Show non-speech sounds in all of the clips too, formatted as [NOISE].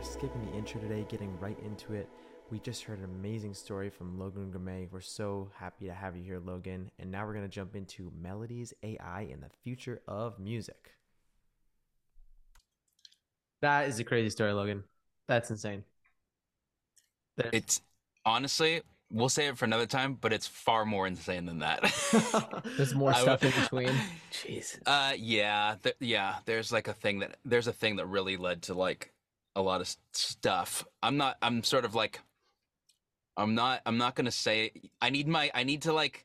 are skipping the intro today, getting right into it. We just heard an amazing story from Logan Grime. We're so happy to have you here, Logan. And now we're going to jump into melodies, AI, and the future of music. That is a crazy story, Logan. That's insane. There's... It's honestly, we'll save it for another time, but it's far more insane than that. [LAUGHS] there's more [LAUGHS] stuff in between. Jeez. [LAUGHS] Uh, yeah, th- yeah. There's like a thing that there's a thing that really led to like a lot of stuff. I'm not. I'm sort of like. I'm not. I'm not gonna say. I need my. I need to like.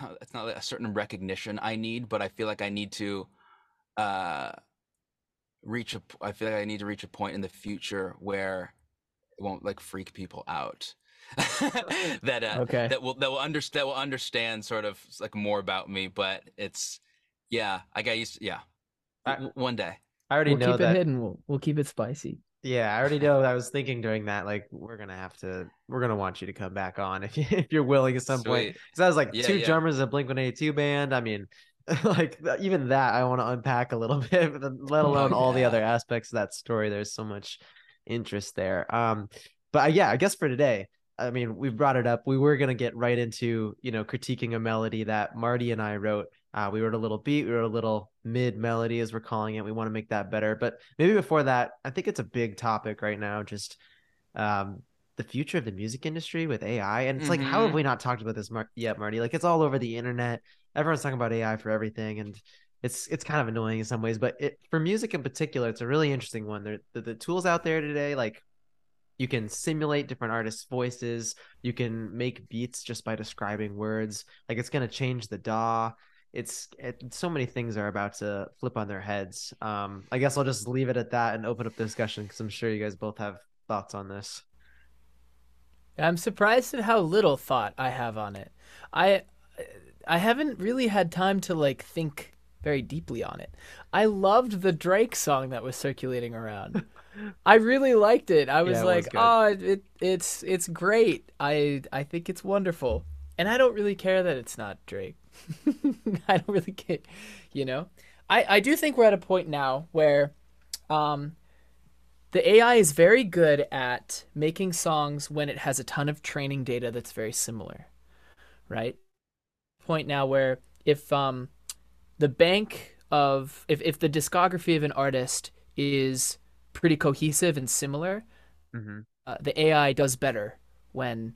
[LAUGHS] It's not a certain recognition I need, but I feel like I need to. Uh, reach a. I feel like I need to reach a point in the future where it won't like freak people out. [LAUGHS] that uh, okay. that will that will understand that will understand sort of like more about me. But it's yeah, I got used. To, yeah, I, one day. I already we'll know keep that. it hidden. We'll, we'll keep it spicy. Yeah, I already know. I was thinking during that, like, we're gonna have to, we're gonna want you to come back on [LAUGHS] if you if you're willing at some Sweet. point. Because I was like yeah, two yeah. drummers in Blink One Eighty Two band. I mean, [LAUGHS] like even that I want to unpack a little [LAUGHS] bit, let alone oh, all the other aspects of that story. There's so much interest there. Um, but uh, yeah, I guess for today, I mean, we brought it up. We were gonna get right into you know critiquing a melody that Marty and I wrote uh, we wrote a little beat, we wrote a little mid melody, as we're calling it. We want to make that better. But maybe before that, I think it's a big topic right now. Just um, the future of the music industry with AI. And it's mm-hmm. like, how have mm-hmm. we not talked about this Mar- yet, Marty? Like, it's all over the internet. Everyone's talking about AI for everything, and it's it's kind of annoying in some ways. But it, for music in particular, it's a really interesting one. There, the, the tools out there today, like you can simulate different artists' voices. You can make beats just by describing words. Like it's going to change the DAW it's it, so many things are about to flip on their heads. Um, I guess I'll just leave it at that and open up the discussion because I'm sure you guys both have thoughts on this. I'm surprised at how little thought I have on it. I I haven't really had time to like think very deeply on it. I loved the Drake song that was circulating around. [LAUGHS] I really liked it. I was yeah, like, was "Oh, it it's it's great. I I think it's wonderful." And I don't really care that it's not Drake. [LAUGHS] I don't really care, you know. I I do think we're at a point now where, um, the AI is very good at making songs when it has a ton of training data that's very similar, right? Point now where if um, the bank of if if the discography of an artist is pretty cohesive and similar, mm-hmm. uh, the AI does better when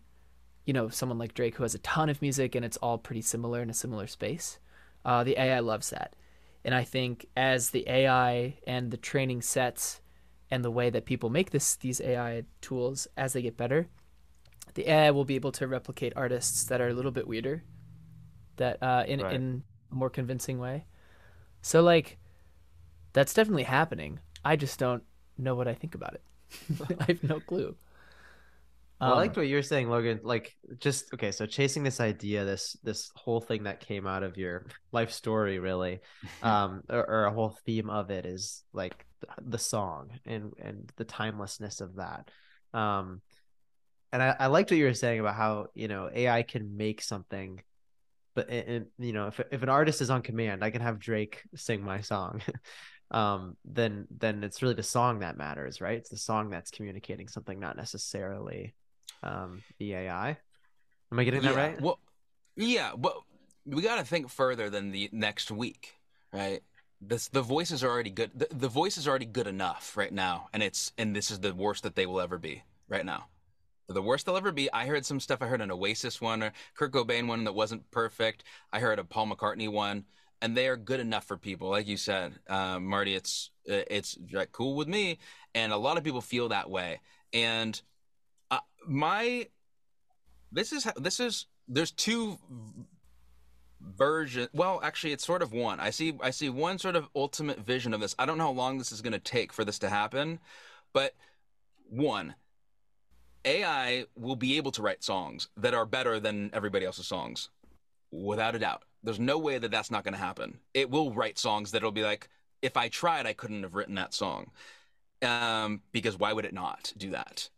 you know, someone like Drake who has a ton of music and it's all pretty similar in a similar space. Uh, the AI loves that. And I think as the AI and the training sets and the way that people make this these AI tools as they get better, the AI will be able to replicate artists that are a little bit weirder, that uh, in right. in a more convincing way. So like, that's definitely happening. I just don't know what I think about it. [LAUGHS] I have no clue. Well, um, I liked what you were saying, Logan. Like, just okay. So, chasing this idea, this this whole thing that came out of your [LAUGHS] life story, really, um, [LAUGHS] or, or, a whole theme of it is like the song and and the timelessness of that. Um, and I, I liked what you were saying about how you know AI can make something, but and you know if if an artist is on command, I can have Drake sing my song. [LAUGHS] um, then then it's really the song that matters, right? It's the song that's communicating something, not necessarily um, the AI. Am I getting that yeah, right? Well, yeah, but we got to think further than the next week, right? This the voice is already good. The, the voice is already good enough right now, and it's and this is the worst that they will ever be right now. The worst they'll ever be. I heard some stuff. I heard an Oasis one, or Kurt Cobain one that wasn't perfect. I heard a Paul McCartney one, and they are good enough for people. Like you said, uh, Marty, it's it's like, cool with me, and a lot of people feel that way. And uh, my this is this is there's two version well actually it's sort of one. I see i see one sort of ultimate vision of this. I don't know how long this is going to take for this to happen but one ai will be able to write songs that are better than everybody else's songs without a doubt. There's no way that that's not going to happen. It will write songs that'll be like if i tried i couldn't have written that song. Um, because why would it not do that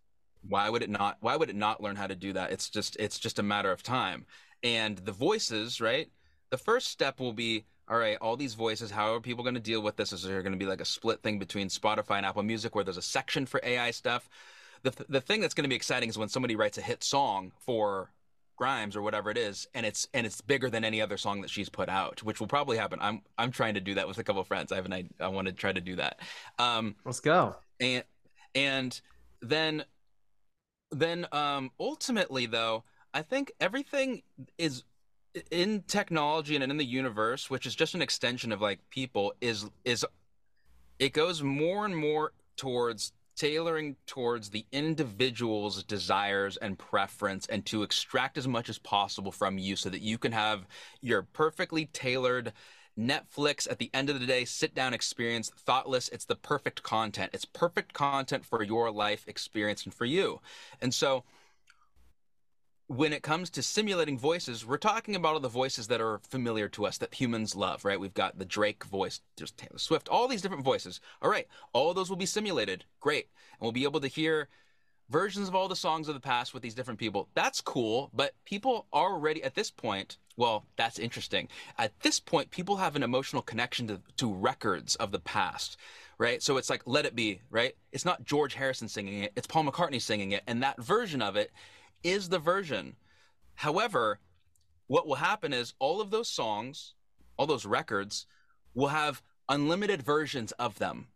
why would it not why would it not learn how to do that it's just it's just a matter of time and the voices right the first step will be all right, all these voices, how are people going to deal with this? Is there going to be like a split thing between Spotify and Apple Music where there's a section for AI stuff? The, th- the thing that's going to be exciting is when somebody writes a hit song for Grimes or whatever it is, and it's and it's bigger than any other song that she's put out, which will probably happen. I'm I'm trying to do that with a couple of friends. I have an I, I want to try to do that. Um, Let's go. And and then then um, ultimately though, I think everything is in technology and in the universe, which is just an extension of like people, is is it goes more and more towards tailoring towards the individual's desires and preference and to extract as much as possible from you so that you can have your perfectly tailored Netflix at the end of the day sit down experience thoughtless it's the perfect content it's perfect content for your life experience and for you and so when it comes to simulating voices, we're talking about all the voices that are familiar to us that humans love, right? We've got the Drake voice, there's Taylor Swift, all these different voices. All right, all those will be simulated. Great. And we'll be able to hear versions of all the songs of the past with these different people. That's cool, but people already at this point, well, that's interesting. At this point, people have an emotional connection to, to records of the past, right? So it's like Let It Be, right? It's not George Harrison singing it, it's Paul McCartney singing it. And that version of it is the version. However, what will happen is all of those songs, all those records will have unlimited versions of them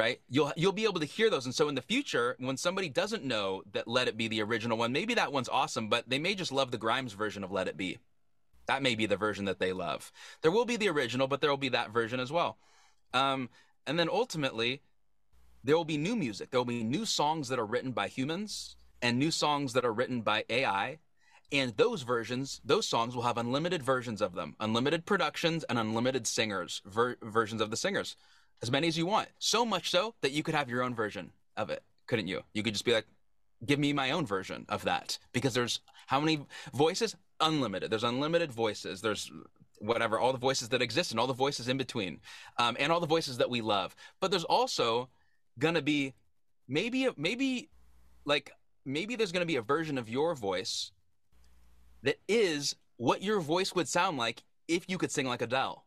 right? You'll you'll be able to hear those. And so in the future when somebody doesn't know that let it be the original one maybe that one's awesome but they may just love the grimes version of let it be. That may be the version that they love. There will be the original but there will be that version as well. Um, and then ultimately there will be new music. There will be new songs that are written by humans and new songs that are written by AI. And those versions, those songs will have unlimited versions of them, unlimited productions and unlimited singers, ver- versions of the singers, as many as you want. So much so that you could have your own version of it, couldn't you? You could just be like, give me my own version of that because there's how many voices? Unlimited. There's unlimited voices. There's whatever, all the voices that exist and all the voices in between, um, and all the voices that we love. But there's also gonna be maybe maybe like maybe there's going to be a version of your voice that is what your voice would sound like if you could sing like Adele.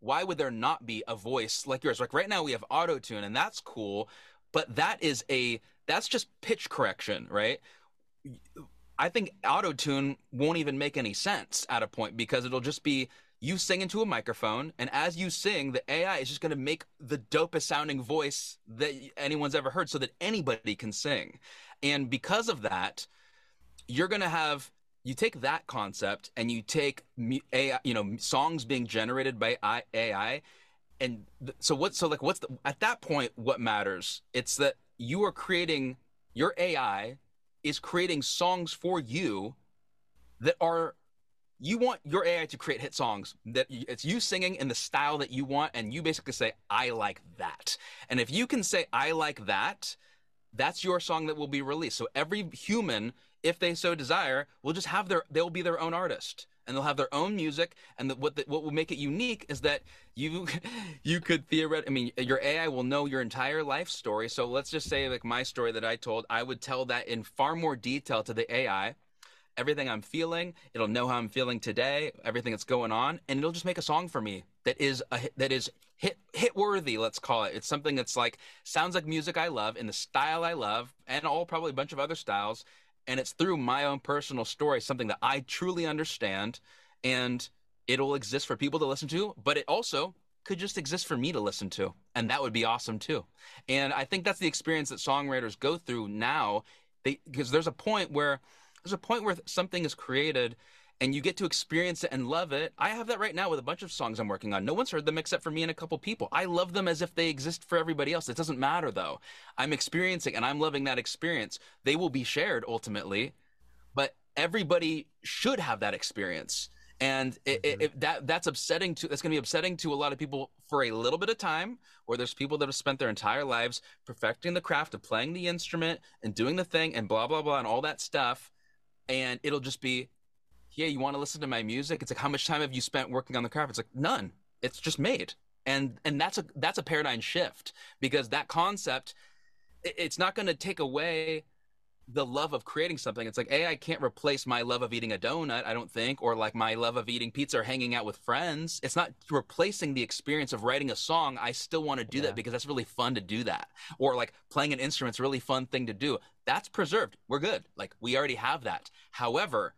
Why would there not be a voice like yours? Like right now we have auto tune and that's cool, but that is a that's just pitch correction, right? I think auto tune won't even make any sense at a point because it'll just be you sing into a microphone, and as you sing, the AI is just going to make the dopest sounding voice that anyone's ever heard so that anybody can sing. And because of that, you're going to have you take that concept and you take AI, you know, songs being generated by AI, and th- so what? So like, what's the at that point? What matters? It's that you are creating your AI is creating songs for you that are you want your AI to create hit songs that it's you singing in the style that you want, and you basically say, I like that. And if you can say, I like that, that's your song that will be released. So every human, if they so desire, will just have their they'll be their own artist and they'll have their own music. And the, what the, what will make it unique is that you [LAUGHS] you could theoretically, I mean, your AI will know your entire life story. So let's just say like my story that I told, I would tell that in far more detail to the AI. Everything I'm feeling, it'll know how I'm feeling today, everything that's going on, and it'll just make a song for me that is a that is hit hit worthy let's call it it's something that's like sounds like music i love in the style i love and all probably a bunch of other styles and it's through my own personal story something that i truly understand and it'll exist for people to listen to but it also could just exist for me to listen to and that would be awesome too. And i think that's the experience that songwriters go through now because there's a point where there's a point where something is created and you get to experience it and love it. I have that right now with a bunch of songs I'm working on. No one's heard them except for me and a couple people. I love them as if they exist for everybody else. It doesn't matter though. I'm experiencing and I'm loving that experience. They will be shared ultimately, but everybody should have that experience. And it, mm-hmm. it, it, that that's upsetting to that's going to be upsetting to a lot of people for a little bit of time. Where there's people that have spent their entire lives perfecting the craft of playing the instrument and doing the thing and blah blah blah and all that stuff, and it'll just be yeah, you want to listen to my music? It's like, how much time have you spent working on the craft? It's like, none. It's just made. And and that's a that's a paradigm shift because that concept it's not going to take away the love of creating something. It's like AI can't replace my love of eating a donut, I don't think, or like my love of eating pizza or hanging out with friends. It's not replacing the experience of writing a song. I still want to do yeah. that because that's really fun to do that. Or like playing an instrument's a really fun thing to do. That's preserved. We're good. Like we already have that. However,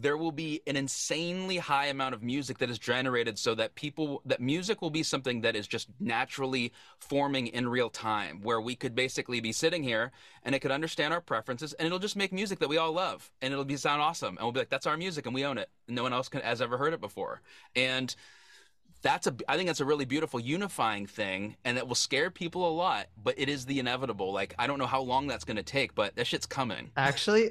there will be an insanely high amount of music that is generated so that people that music will be something that is just naturally forming in real time where we could basically be sitting here and it could understand our preferences and it'll just make music that we all love and it'll be sound awesome and we'll be like that's our music and we own it. And no one else can, has ever heard it before. And that's a i think that's a really beautiful unifying thing and that will scare people a lot but it is the inevitable. Like i don't know how long that's going to take but that shit's coming. Actually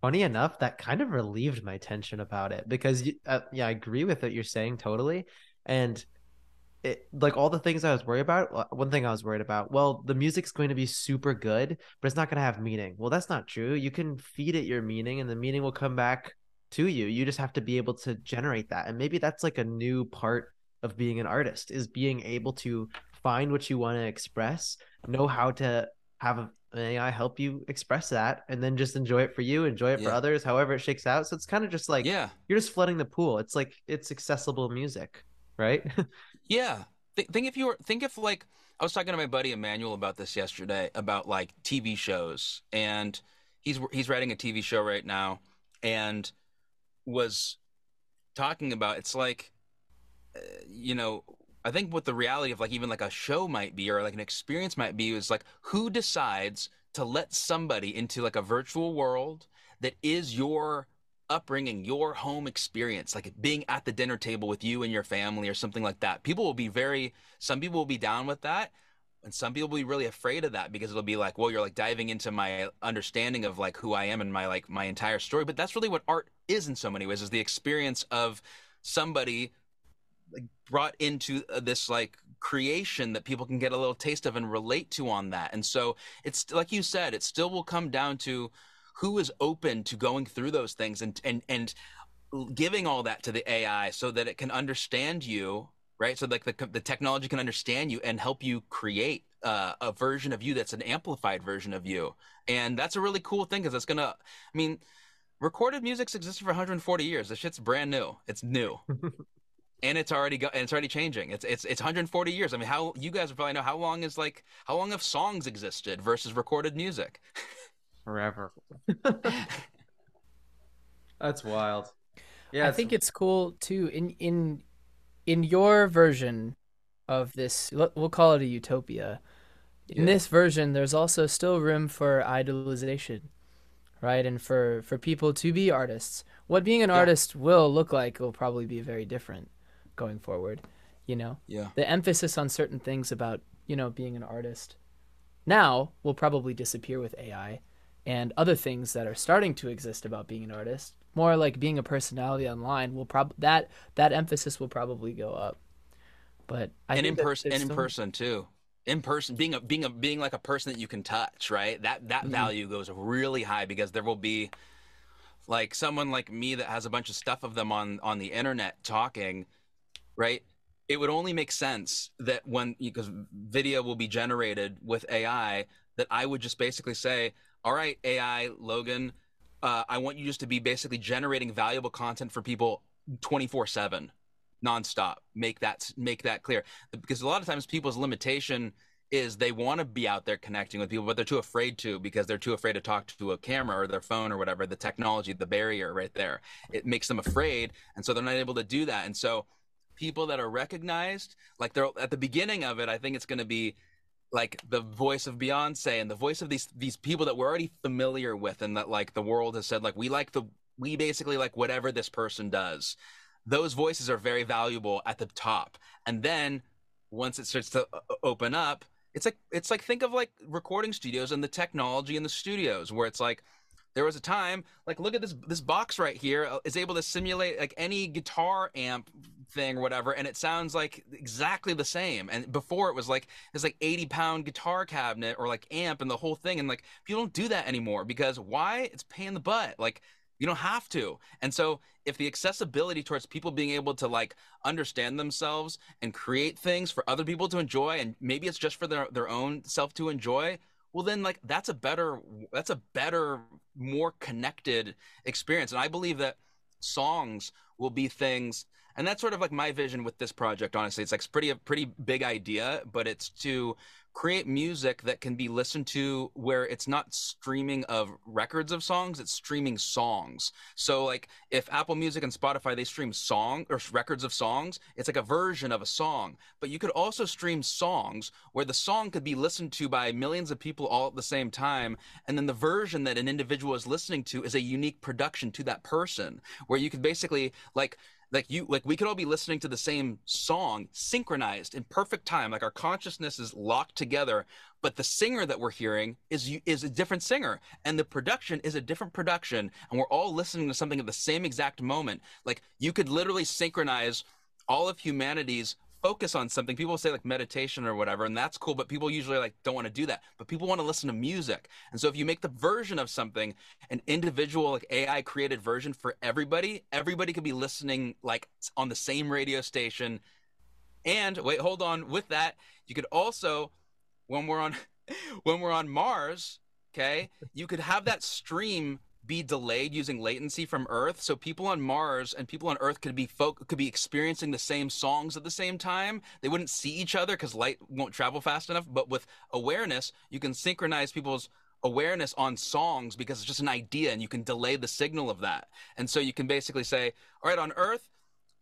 funny enough, that kind of relieved my tension about it because, uh, yeah, I agree with what you're saying totally. And it, like all the things I was worried about, one thing I was worried about, well, the music's going to be super good, but it's not going to have meaning. Well, that's not true. You can feed it your meaning and the meaning will come back to you. You just have to be able to generate that. And maybe that's like a new part of being an artist is being able to find what you want to express, know how to have a, an AI help you express that and then just enjoy it for you, enjoy it yeah. for others, however it shakes out. So it's kind of just like yeah, you're just flooding the pool. It's like it's accessible music, right? [LAUGHS] yeah. Th- think if you were think if like I was talking to my buddy Emmanuel about this yesterday about like TV shows and he's he's writing a TV show right now and was talking about it's like uh, you know I think what the reality of like even like a show might be or like an experience might be is like who decides to let somebody into like a virtual world that is your upbringing, your home experience, like being at the dinner table with you and your family or something like that. People will be very, some people will be down with that. And some people will be really afraid of that because it'll be like, well, you're like diving into my understanding of like who I am and my like my entire story. But that's really what art is in so many ways is the experience of somebody brought into uh, this like creation that people can get a little taste of and relate to on that. And so it's like you said, it still will come down to who is open to going through those things and and and giving all that to the AI so that it can understand you, right? So like the the technology can understand you and help you create uh, a version of you that's an amplified version of you. And that's a really cool thing because it's gonna. I mean, recorded music's existed for 140 years. This shit's brand new. It's new. [LAUGHS] and it's already go- and it's already changing. It's it's it's 140 years. I mean, how you guys probably know how long is like how long have songs existed versus recorded music? Forever. [LAUGHS] That's wild. Yeah, I think it's cool too. In in in your version of this, we'll call it a utopia. In yeah. this version, there's also still room for idolization, right? And for for people to be artists. What being an yeah. artist will look like will probably be very different going forward. You know, yeah. The emphasis on certain things about you know being an artist now will probably disappear with AI, and other things that are starting to exist about being an artist, more like being a personality online, will prob that that emphasis will probably go up. But I and in person, and in person too in person being a being a being like a person that you can touch right that that mm-hmm. value goes really high because there will be like someone like me that has a bunch of stuff of them on on the internet talking right? It would only make sense that when because video will be generated with AI, that I would just basically say, "All right, AI Logan, uh, I want you just to be basically generating valuable content for people 24 seven, nonstop. Make that make that clear because a lot of times people's limitation." is they want to be out there connecting with people, but they're too afraid to because they're too afraid to talk to a camera or their phone or whatever. The technology, the barrier right there, it makes them afraid. And so they're not able to do that. And so people that are recognized. Like they're at the beginning of it, I think it's going to be like the voice of Beyonce and the voice of these these people that we're already familiar with, and that like the world has said like we like the we basically like whatever this person does. Those voices are very valuable at the top, and then once it starts to uh, open up, it's like it's like think of like recording studios and the technology in the studios where it's like there was a time like look at this this box right here uh, able to simulate like any guitar amp thing or whatever and it sounds like exactly the same and before it was like this like 80 pound guitar cabinet or like amp and the whole thing and like people don't do that anymore because why? It's paying the butt like you don't have to and so if the accessibility towards people being able to like understand themselves and create things for other people to enjoy and maybe it's just for their, their own self to enjoy well then like that's a better that's a better more connected experience and i believe that songs will be things and that's sort of like my vision with this project honestly. It's like pretty a pretty big idea but it's to create music that can be listened to where it's not streaming of records of songs it's streaming songs. So like if apple music and spotify they stream song or records of songs it's like a version of a song. But you could also stream songs where the song could be listened to by millions of people all at the same time and then the version that an individual is listening to is a unique production to that person where you could basically like like you like we could all be listening to the same song synchronized in perfect time like our consciousness is locked together but the singer that we're hearing is is a different singer and the production is a different production and we're all listening to something at the same exact moment. Like you could literally synchronize all of humanity's focus on something. People say like meditation or whatever and that's cool but people usually like don't want to do that but people want to listen to music. And so if you make the version of something an individual like ai created version for everybody everybody could be listening like on the same radio station. And wait hold on with that you could also when we're on [LAUGHS] when we're on mars okay you could have that stream be delayed using latency from Earth, so people on Mars and people on Earth could be folk could be experiencing the same songs at the same time. They wouldn't see each other because light won't travel fast enough. But with awareness, you can synchronize people's awareness on songs because it's just an idea, and you can delay the signal of that. And so you can basically say, "All right, on Earth,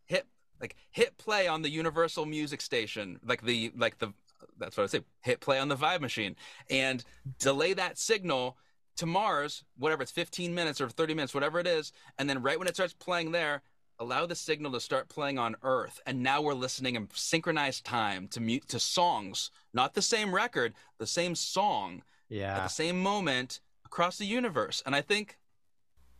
hit like hit play on the Universal Music Station, like the like the." That's what I say. Hit play on the Vibe Machine and delay that signal to Mars, whatever it's 15 minutes or 30 minutes, whatever it is, and then right when it starts playing there, allow the signal to start playing on Earth, and now we're listening in synchronized time to mute to songs, not the same record, the same song, yeah, at the same moment across the universe, and I think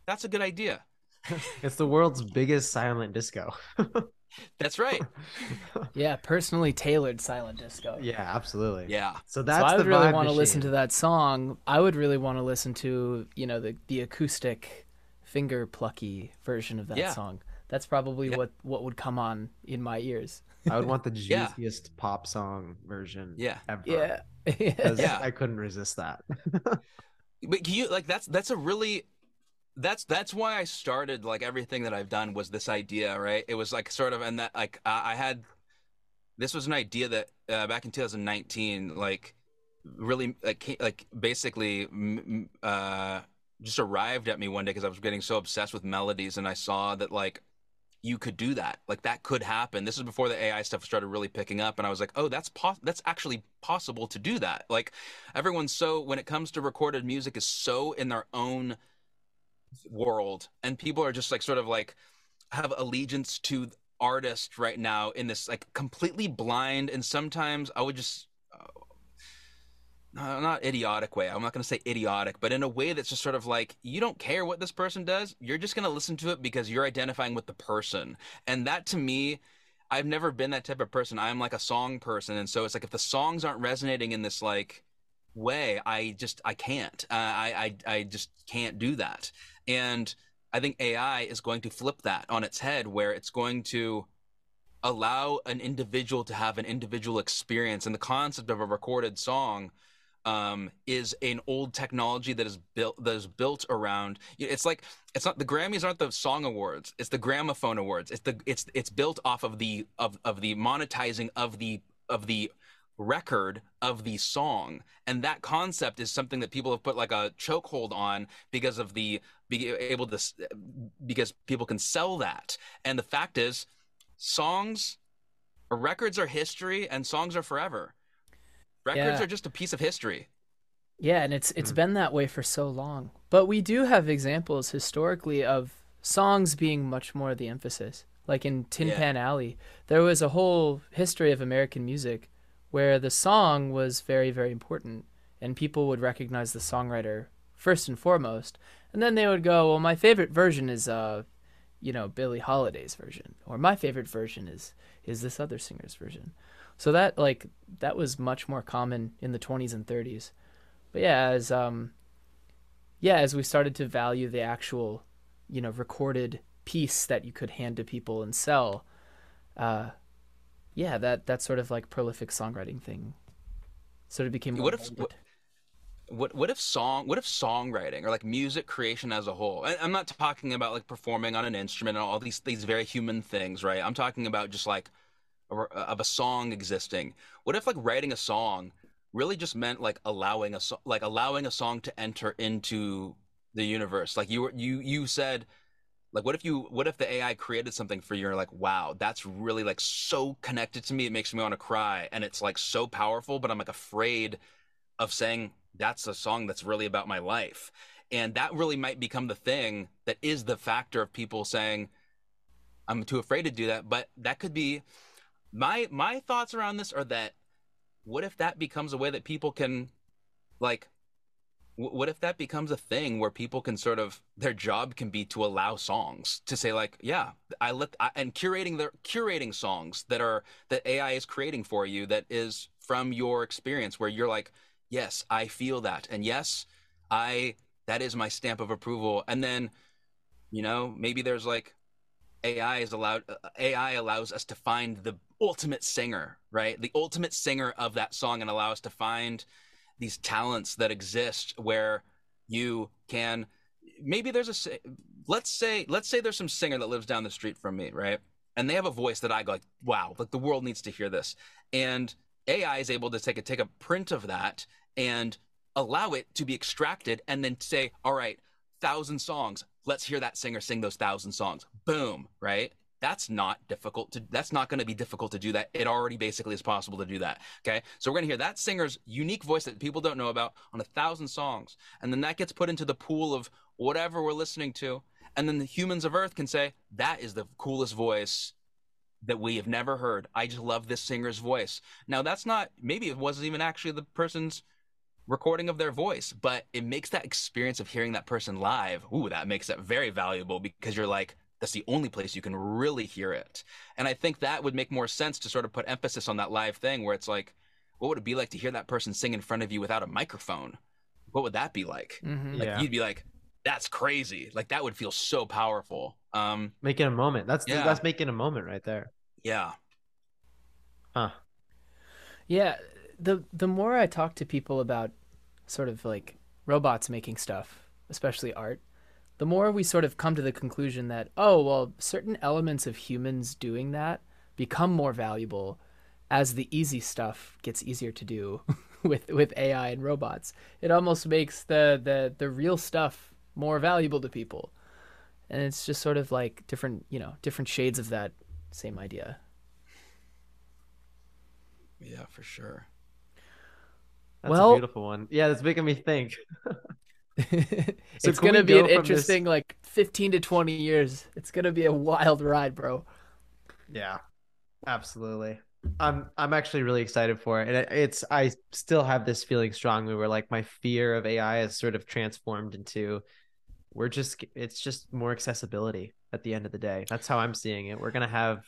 that's a good idea. [LAUGHS] it's the world's biggest silent disco. [LAUGHS] That's right. [LAUGHS] yeah, personally tailored silent disco. Yeah, absolutely. Yeah. So that's so I would really want to listen to that song. I would really want to listen to, you know, the the acoustic finger plucky version of that yeah. song. That's probably yeah. what what would come on in my ears. I would want the [LAUGHS] juiciest yeah. pop song version yeah. ever. Yeah. [LAUGHS] yeah. I couldn't resist that. but you like that's that's a really that's that's why I started like everything that I've done was this idea, right? It was like sort of and that like I, I had this was an idea that uh, back in 2019 like really like like basically uh just arrived at me one day because I was getting so obsessed with melodies and I saw that like you could do that. Like that could happen. This is before the ai stuff started really picking up and i was like oh that's po- that's actually possible to do that. Like everyone's so when it comes to recorded music is so in their own world and people are just like sort of like have allegiance to artists right now in this like completely blind and sometimes i would just uh, not idiotic way. I'm not going to say idiotic but in a way that's just sort of like you don't care what this person does you're just going to listen to it because you're identifying with the person. And that to me i've never been that type of person. I'm like a song person and so it's like if the songs aren't resonating in this like way i just i can't. Uh, I, I i just can't do that and I think AI is going to flip that on its head where it's going to allow an individual to have an individual experience. And the concept of a recorded song um, is an old technology that is built that is built around. It's like it's not the Grammys aren't the song awards. It's the gramophone awards. It's the it's it's built off of the of of the monetizing of the of the record of the song and that concept is something that people have put like a chokehold on because of the be able to because people can sell that and the fact is songs records are history and songs are forever records yeah. are just a piece of history yeah and it's it's mm-hmm. been that way for so long but we do have examples historically of songs being much more the emphasis like in tin yeah. pan alley there was a whole history of american music where the song was very, very important, and people would recognize the songwriter first and foremost, and then they would go, "Well, my favorite version is, uh, you know, Billie Holiday's version, or my favorite version is is this other singer's version." So that like that was much more common in the 20s and 30s. But yeah, as um, yeah, as we started to value the actual, you know, recorded piece that you could hand to people and sell, uh, yeah, that that sort of like prolific songwriting thing sort of became. What if what, what what if song what if songwriting or like music creation as a whole I, i'm not talking about like performing on an instrument and all these these very human things right? I'm talking about just like a, of a song existing. What if like writing a song really just meant like allowing a so- like allowing a song to enter into the universe? Like you were you you said like what if you what if the ai created something for you and like wow that's really like so connected to me it makes me want to cry and it's like so powerful but i'm like afraid of saying that's a song that's really about my life. And that really might become the thing that is the factor of people saying, I'm too afraid to do that. But that could be my my thoughts around this are that what if that becomes a way that people can like what if that becomes a thing where people can sort of their job can be to allow songs to say like yeah i let I, and curating the curating songs that are that ai is creating for you that is from your experience where you're like yes, I feel that. And yes, I, that is my stamp of approval. And then, you know, maybe there's like AI is allowed, AI allows us to find the ultimate singer, right? The ultimate singer of that song and allow us to find these talents that exist where you can, maybe there's a, let's say, let's say there's some singer that lives down the street from me, right? And they have a voice that I go like, wow, like the world needs to hear this. And AI is able to take a take a print of that and allow it to be extracted and then say, all right, thousand songs. Let's hear that singer sing those thousand songs. Boom, right? That's not difficult to that's not going to be difficult to do that. It already basically is possible to do that. Okay. So we're going to hear that singer's unique voice that people don't know about on a thousand songs. And then that gets put into the pool of whatever we're listening to. And then the humans of earth can say, that is the coolest voice that we have never heard. I just love this singer's voice. Now, that's not, maybe it wasn't even actually the person's recording of their voice, but it makes that experience of hearing that person live, ooh, that makes it very valuable because you're like, that's the only place you can really hear it. And I think that would make more sense to sort of put emphasis on that live thing where it's like, what would it be like to hear that person sing in front of you without a microphone? What would that be like? Mm-hmm. Like yeah. you'd be like, that's crazy. Like that would feel so powerful. Um, making a moment. That's yeah. that's making a moment right there. Yeah. Huh. Yeah. The the more I talk to people about sort of like robots making stuff, especially art, the more we sort of come to the conclusion that oh well, certain elements of humans doing that become more valuable as the easy stuff gets easier to do [LAUGHS] with with AI and robots. It almost makes the the the real stuff more valuable to people. And it's just sort of like different, you know, different shades of that same idea. Yeah, for sure. That's well, a beautiful one. Yeah, that's making me think. [LAUGHS] [LAUGHS] it's gonna be go an interesting this... like 15 to 20 years. It's gonna be a wild ride, bro. Yeah, absolutely. I'm I'm actually really excited for it, and it's I still have this feeling strongly where like my fear of AI has sort of transformed into we're just it's just more accessibility at the end of the day. That's how I'm seeing it. We're gonna have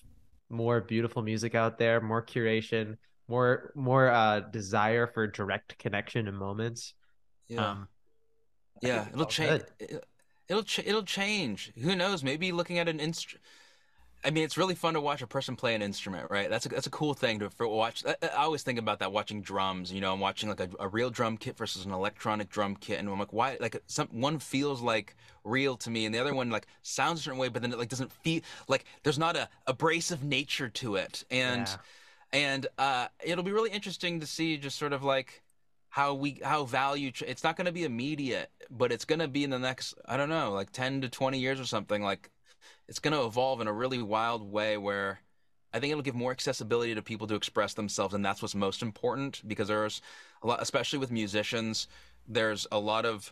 more beautiful music out there, more curation, more more uh desire for direct connection and moments. Yeah, um, yeah, it'll change. It'll ch- it'll change. Who knows? Maybe looking at an instrument I mean, it's really fun to watch a person play an instrument, right? That's a, that's a cool thing to watch. I, I, always think about that watching drums. You know, I'm watching like a, a, real drum kit versus an electronic drum kit, and I'm like, why? Like, some one feels like real to me, and the other one like sounds a certain way, but then it like doesn't feel like there's not a abrasive nature to it, and yeah. and uh, it'll be really interesting to see just sort of like how we how value it's not going to be immediate but it's going to be in the next i don't know like 10 to 20 years or something like it's going to evolve in a really wild way where I think it'll give more accessibility to people to express themselves, and that's what's most important because there's a lot, especially with musicians, there's a lot of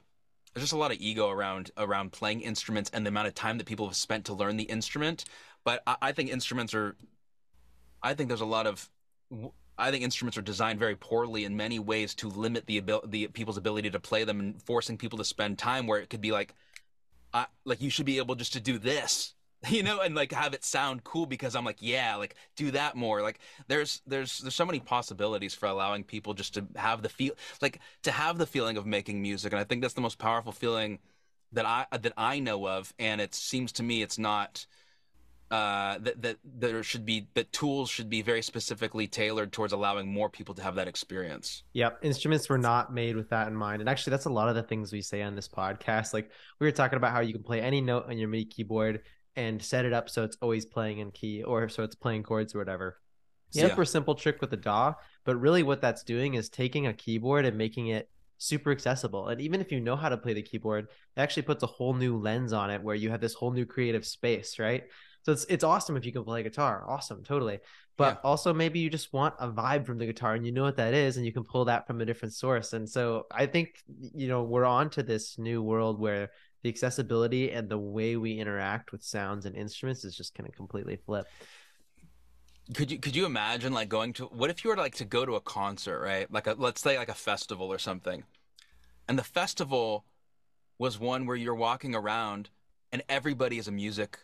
there's just a lot of ego around around playing instruments and the amount of time that people have spent to learn the instrument. But I, I think instruments are, I think there's a lot of I think instruments are designed very poorly in many ways to limit the ability, the people's ability to play them and forcing people to spend time where it could be like, like you should be able just to do this [LAUGHS] you know and like have it sound cool because i'm like yeah like do that more. Like there's there's there's so many possibilities for allowing people just to have the feel like to have the feeling of making music and i think that's the most powerful feeling that i that i know of and it seems to me it's not uh, that that there should be that tools should be very specifically tailored towards allowing more people to have that experience. Yep, instruments were not made with that in mind, and actually, that's a lot of the things we say on this podcast. Like we were talking about how you can play any note on your MIDI keyboard and set it up so it's always playing in key or so it's playing chords or whatever. Super simple trick with the DAW, but really what that's doing is taking a keyboard and making it super accessible. And even if you know how to play the keyboard, it actually puts a whole new lens on it where you have this whole new creative space, right? So it's it's awesome if you can play guitar. Awesome, totally. But yeah. also maybe you just want a vibe from the guitar and you know what that is and you can pull that from a different source. And so I think you know, we're on to this new world where the accessibility and the way we interact with sounds and instruments is just going to completely flip. Could you could you imagine like going to what if you were like to go to a concert, right? Like a let's say like a festival or something. And the festival was one where you're walking around and everybody is a music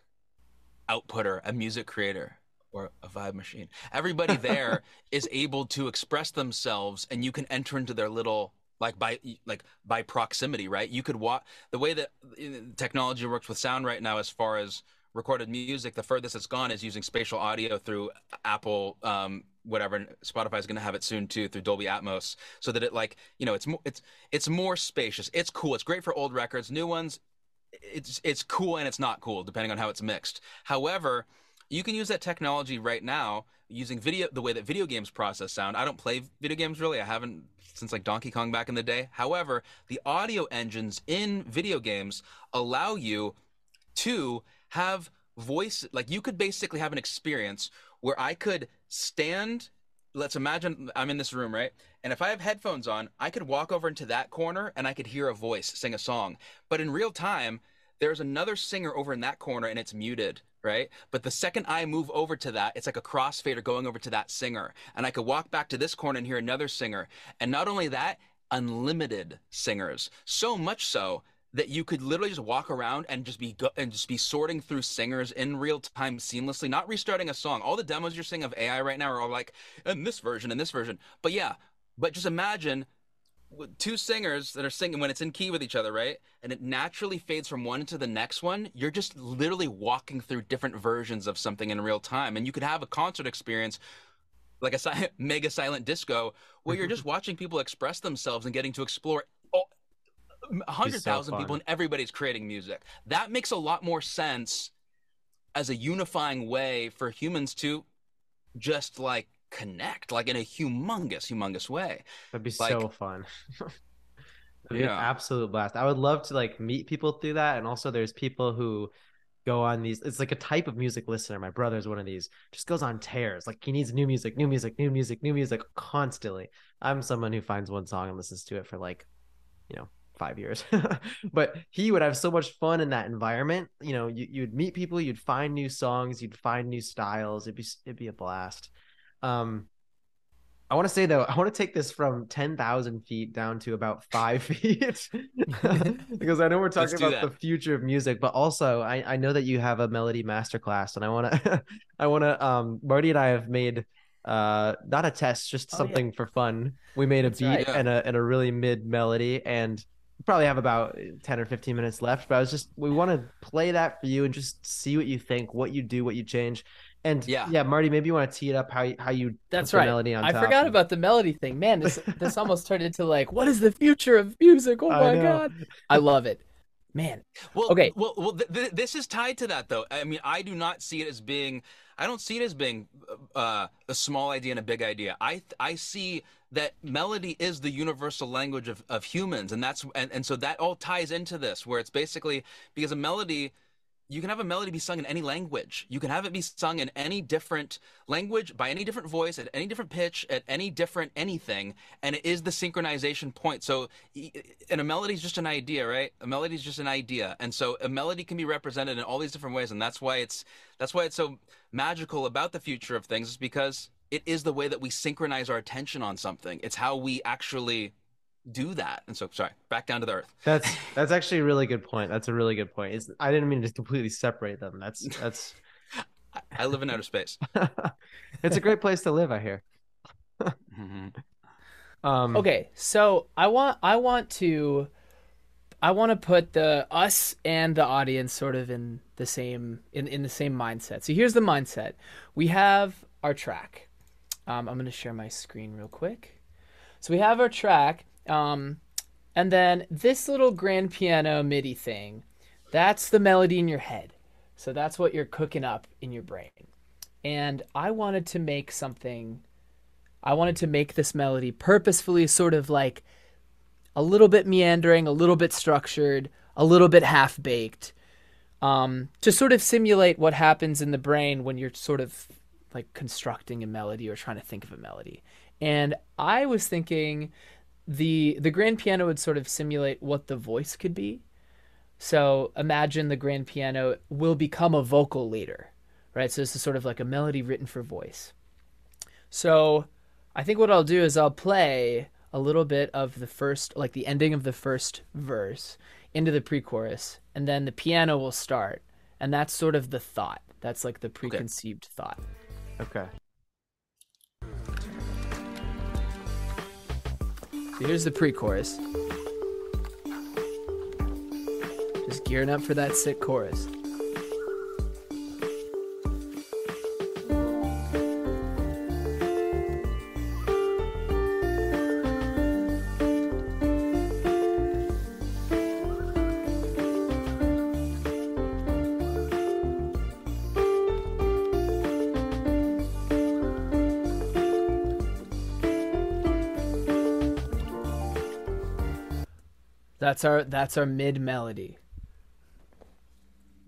outputter, a music creator, or a vibe machine. Everybody there [LAUGHS] is able to express themselves, and you can enter into their little like by like by proximity, right? You could walk the way that uh, technology works with sound right now, as far as recorded music. The furthest it's gone is using spatial audio through Apple. Um, whatever Spotify is going to have it soon too through Dolby Atmos so that it like you know it's more it's it's more spacious it's cool it's great for old records new ones it's it's cool and it's not cool depending on how it's mixed. However, you can use that technology right now using video the way that video games process sound. I don't play video games really. I haven't since like Donkey Kong back in the day. However, the audio engines in video games allow you to have voice like you could basically have an experience where I could stand let's imagine I'm in this room, right? And if I have headphones on, I could walk over into that corner and I could hear a voice sing a song. But in real time, there's another singer over in that corner and it's muted, right? But the second I move over to that, it's like a crossfader going over to that singer. And I could walk back to this corner and hear another singer. And not only that, unlimited singers. So much so that you could literally just walk around and just be go- and just be sorting through singers in real time seamlessly, not restarting a song. All the demos you're seeing of AI right now are all like in this version and this version. But yeah, but just imagine two singers that are singing when it's in key with each other, right? And it naturally fades from one to the next one. You're just literally walking through different versions of something in real time, and you could have a concert experience like a si- [LAUGHS] mega silent disco where you're mm-hmm. just watching people express themselves and getting to explore hundred thousand so people and everybody's creating music. That makes a lot more sense as a unifying way for humans to just like connect, like in a humongous, humongous way. That'd be like, so fun. [LAUGHS] That'd be yeah. an absolute blast. I would love to like meet people through that. And also there's people who go on these it's like a type of music listener. My brother's one of these, just goes on tears. Like he needs new music, new music, new music, new music constantly. I'm someone who finds one song and listens to it for like, you know, five years. [LAUGHS] But he would have so much fun in that environment. You know you, you'd meet people you'd find new songs you'd find new styles. It'd be it'd be a blast. Um I want to say though, I want to take this from ten thousand feet down to about five [LAUGHS] feet, [LAUGHS] because I know we're talking about that. the future of music, but also I, I know that you have a melody masterclass, and I want to, I want to, um, Marty and I have made uh not a test just oh, something yeah. for fun. We made a That's beat right, and a and a really mid melody and probably have about 10 or 15 minutes left but i was just we want to play that for you and just see what you think what you do what you change. And yeah. yeah marty maybe you want to tee it up how, you, how you that's right. melody on i forgot about the melody thing. Man this [LAUGHS] this almost turned into like what is the future of music? Oh my god. I love it. Man. Well okay. well, well th- th- this is tied to that though. I mean i do not see it as being i don't see it as being uh, a small idea and a big idea. I i see that melody is the universal language of, of humans. And that's and, and so that all ties into this where it's basically because a melody you can have a melody be sung in any language. You can have it be sung in any different language by any different voice at any different pitch at any different anything. And it is the synchronization point. So and a melody is just an idea right? A melody is just an idea. And so a melody can be represented in all these different ways. And that's why it's that's why it's so magical about the future of things is because it is the way that we synchronize our attention on something. It's how we actually do that. And so, sorry, back down to the earth. [LAUGHS] That's that's actually a really good point. That's a really good point. It's, I didn't mean to completely separate them. That's that's. [LAUGHS] I live in outer space. [LAUGHS] it's a great place to live. I hear. mm-hmm. um, okay, so I want I want to I want to put the us and the audience sort of in the same in, in the same mindset. So here's the mindset. We have our track. Um, I'm going to share my screen real quick. So we have our track, um, and then this little grand piano MIDI thing. That's the melody in your head. So that's what you're cooking up in your brain. And I wanted to make something. I wanted to make this melody purposefully sort of like a little bit meandering, a little bit structured, a little bit half baked, um, to sort of simulate what happens in the brain when you're sort of like constructing a melody or trying to think of a melody. And I was thinking the the grand piano would sort of simulate what the voice could be. So imagine the grand piano will become a vocal later, right? So this is sort of like a melody written for voice. So I think what I'll do is I'll play a little bit of the first, like the ending of the first verse into the pre chorus, and then the piano will start. And that's sort of the thought. That's like the preconceived okay. thought. Okay. So here's the pre chorus. Just gearing up for that sick chorus. That's our that's our mid melody.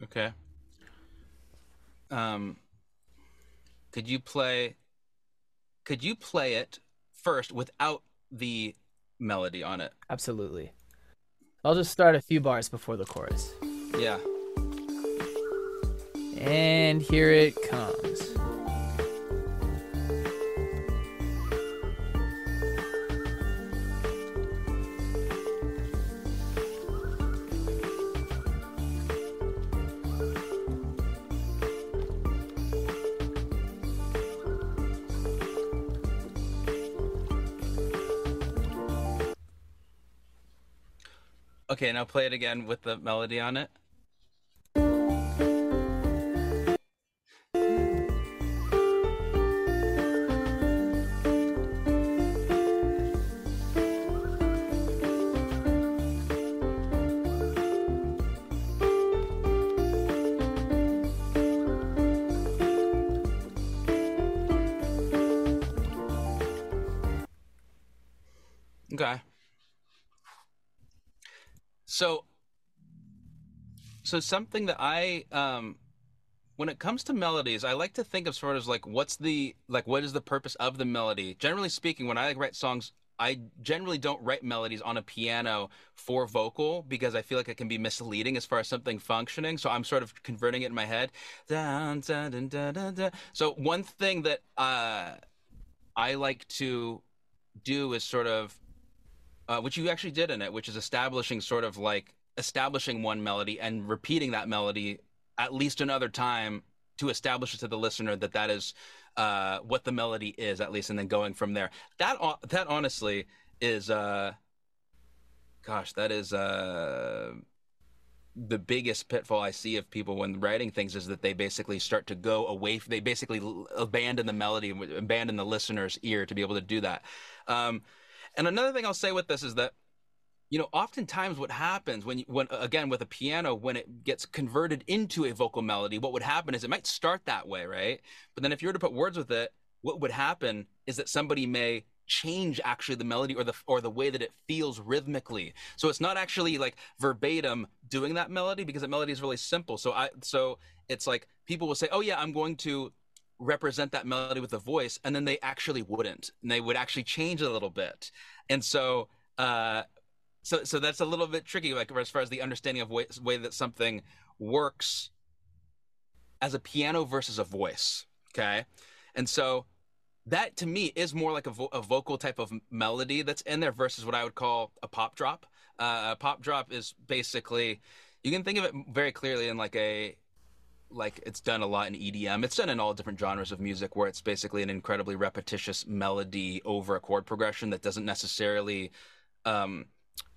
Okay. Um could you play could you play it first without the melody on it? Absolutely. I'll just start a few bars before the chorus. Yeah. And here it comes. Okay, now play it again with the melody on it. So something that I, um, when it comes to melodies, I like to think of sort of like what's the like what is the purpose of the melody. Generally speaking, when I write songs, I generally don't write melodies on a piano for vocal because I feel like it can be misleading as far as something functioning. So I'm sort of converting it in my head. So one thing that uh, I like to do is sort of uh, which you actually did in it, which is establishing sort of like establishing one melody and repeating that melody at least another time to establish it to the listener that that is uh, what the melody is, at least, and then going from there. That that honestly is, uh, gosh, that is uh, the biggest pitfall I see of people when writing things is that they basically start to go away. They basically abandon the melody, abandon the listener's ear to be able to do that. Um, and another thing I'll say with this is that you know oftentimes what happens when when again with a piano when it gets converted into a vocal melody what would happen is it might start that way right? But then if you were to put words with it what would happen is that somebody may change actually the melody or the or the way that it feels rhythmically. So it's not actually like verbatim doing that melody because that melody is really simple. So i so it's like people will say oh yeah i'm going to represent that melody with a voice and then they actually wouldn't. And they would actually change it a little bit. And so uh so so that's a little bit tricky like as far as the understanding of way, way that something works as a piano versus a voice okay and so that to me is more like a, vo- a vocal type of melody that's in there versus what i would call a pop drop uh, a pop drop is basically you can think of it very clearly in like a like it's done a lot in EDM. It's done in all different genres of music where it's basically an incredibly repetitious melody over a chord progression that doesn't necessarily um,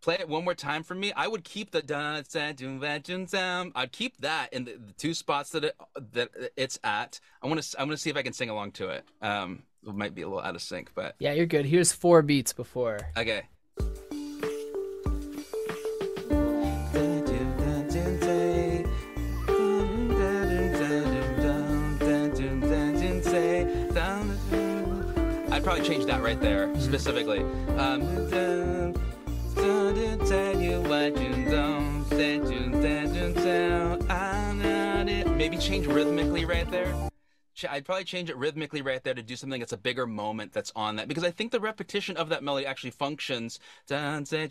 play it one more time for me. I would keep the dun dun I'd keep that in the, the two spots that it that it's at. I want to I want to see if I can sing along to it. Um it might be a little out of sync, but yeah, you're good. Here's four beats before. Okay. I'd probably change that right there specifically. Um, maybe change rhythmically right there. I'd probably change it rhythmically right there to do something that's a bigger moment that's on that because I think the repetition of that melody actually functions. And then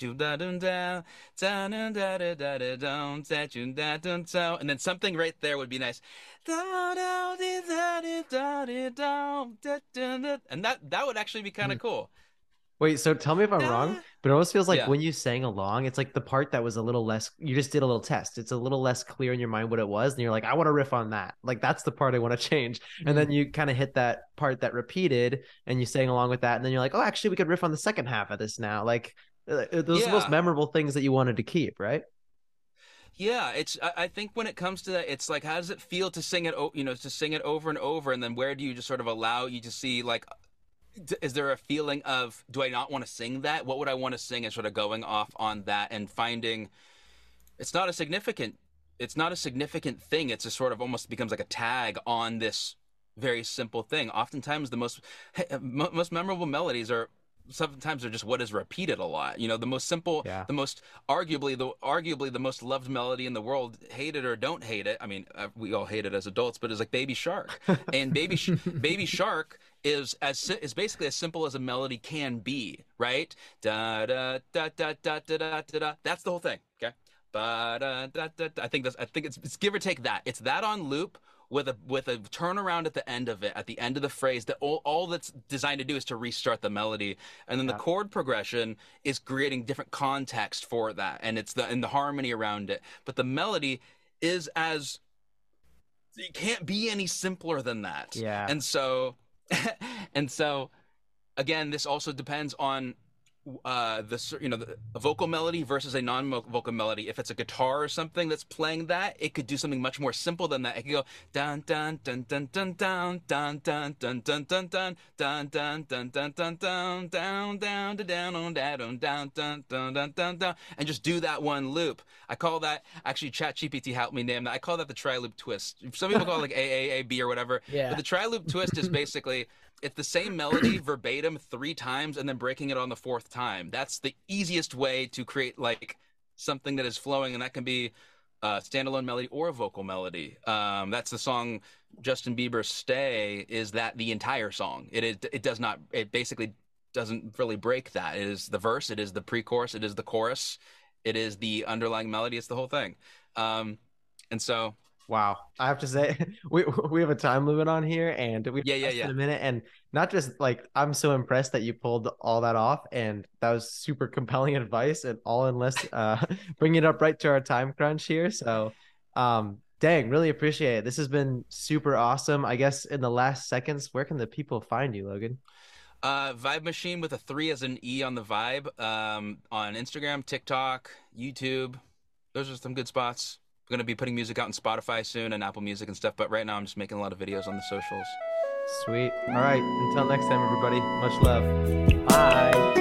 something right there would be nice. And that that would actually be kind of cool. Wait, so tell me if I'm wrong, but it almost feels like yeah. when you sang along, it's like the part that was a little less. You just did a little test. It's a little less clear in your mind what it was, and you're like, I want to riff on that. Like that's the part I want to [LAUGHS] change. Mm-hmm. And then you kind of hit that part that repeated, and you sang along with that, and then you're like, oh, actually, we could riff on the second half of this now. Like uh, uh, those yeah. are the most memorable things that you wanted to keep, right? Yeah, it's. I think when it comes to that, it's like, how does it feel to sing it? You know, to sing it over and over, and then where do you just sort of allow you to see like is there a feeling of do I not want to sing that? What would I want to sing? And sort of going off on that and finding it's not a significant it's not a significant thing. It's a sort of almost becomes like a tag on this very simple thing. Oftentimes, the most most memorable melodies are sometimes they're just what is repeated a lot. You know, the most simple, yeah. the most arguably the arguably the most loved melody in the world, hate it or don't hate it. I mean, uh, we all hate it as adults, but it's like Baby Shark, [LAUGHS] and Baby Sh- Baby Shark is as is basically as simple as a melody can be, right? Da da da da da da da da. That's the whole thing. Okay. Ba da da da. I think that's I think it's, it's give or take that. It's that on loop with a with a turnaround at the end of it, at the end of the phrase, that all, all that's designed to do is to restart the melody, and then yeah. the chord progression is creating different context for that, and it's the and the harmony around it. But the melody is as it can't be any simpler than that. Yeah. And so, [LAUGHS] and so, again, this also depends on uh, the you know the, a vocal melody versus a non-vocal melody. If it's a guitar or something that's playing that, it could do something much more simple than that. It could go dun dun dun dun dun dun dun dun dun dun dun dun dun dun dun dun dun dun down down to down on down down down dun dun dun dun down and just do that one loop. I call that actually ChatGPT helped me name that. I call that the tri loop twist. Some people call it like AAAB or whatever. Yeah. But the tri loop twist is basically it's the same melody [CLEARS THROAT] verbatim three times and then breaking it on the fourth time. That's the easiest way to create like something that is flowing, and that can be a standalone melody or a vocal melody. Um, that's the song Justin Bieber's "Stay." Is that the entire song? It is. It does not. It basically doesn't really break that. It is the verse. It is the pre-chorus. It is the chorus. It is the underlying melody. It's the whole thing. Um, and so Wow, I have to say [LAUGHS] we [LAUGHS] we have a time limit on here, and we yeah yeah yeah in a minute, and not just like I'm so impressed that you pulled all that off, and that was super compelling [LAUGHS] advice, and all in less uh bringing it up right to our time crunch here. So, um, dang, really appreciate it. This has been super awesome. I guess in the last seconds, where can the people find you, Logan? Uh, Vibe Machine with a three as an E on the Vibe. Um, on Instagram, TikTok, YouTube. Those are some good spots going to be putting music out on Spotify soon and Apple Music and stuff. But right now, I'm just making a lot of videos on the socials. Sweet. All right. Until next time, everybody. Much love. Bye.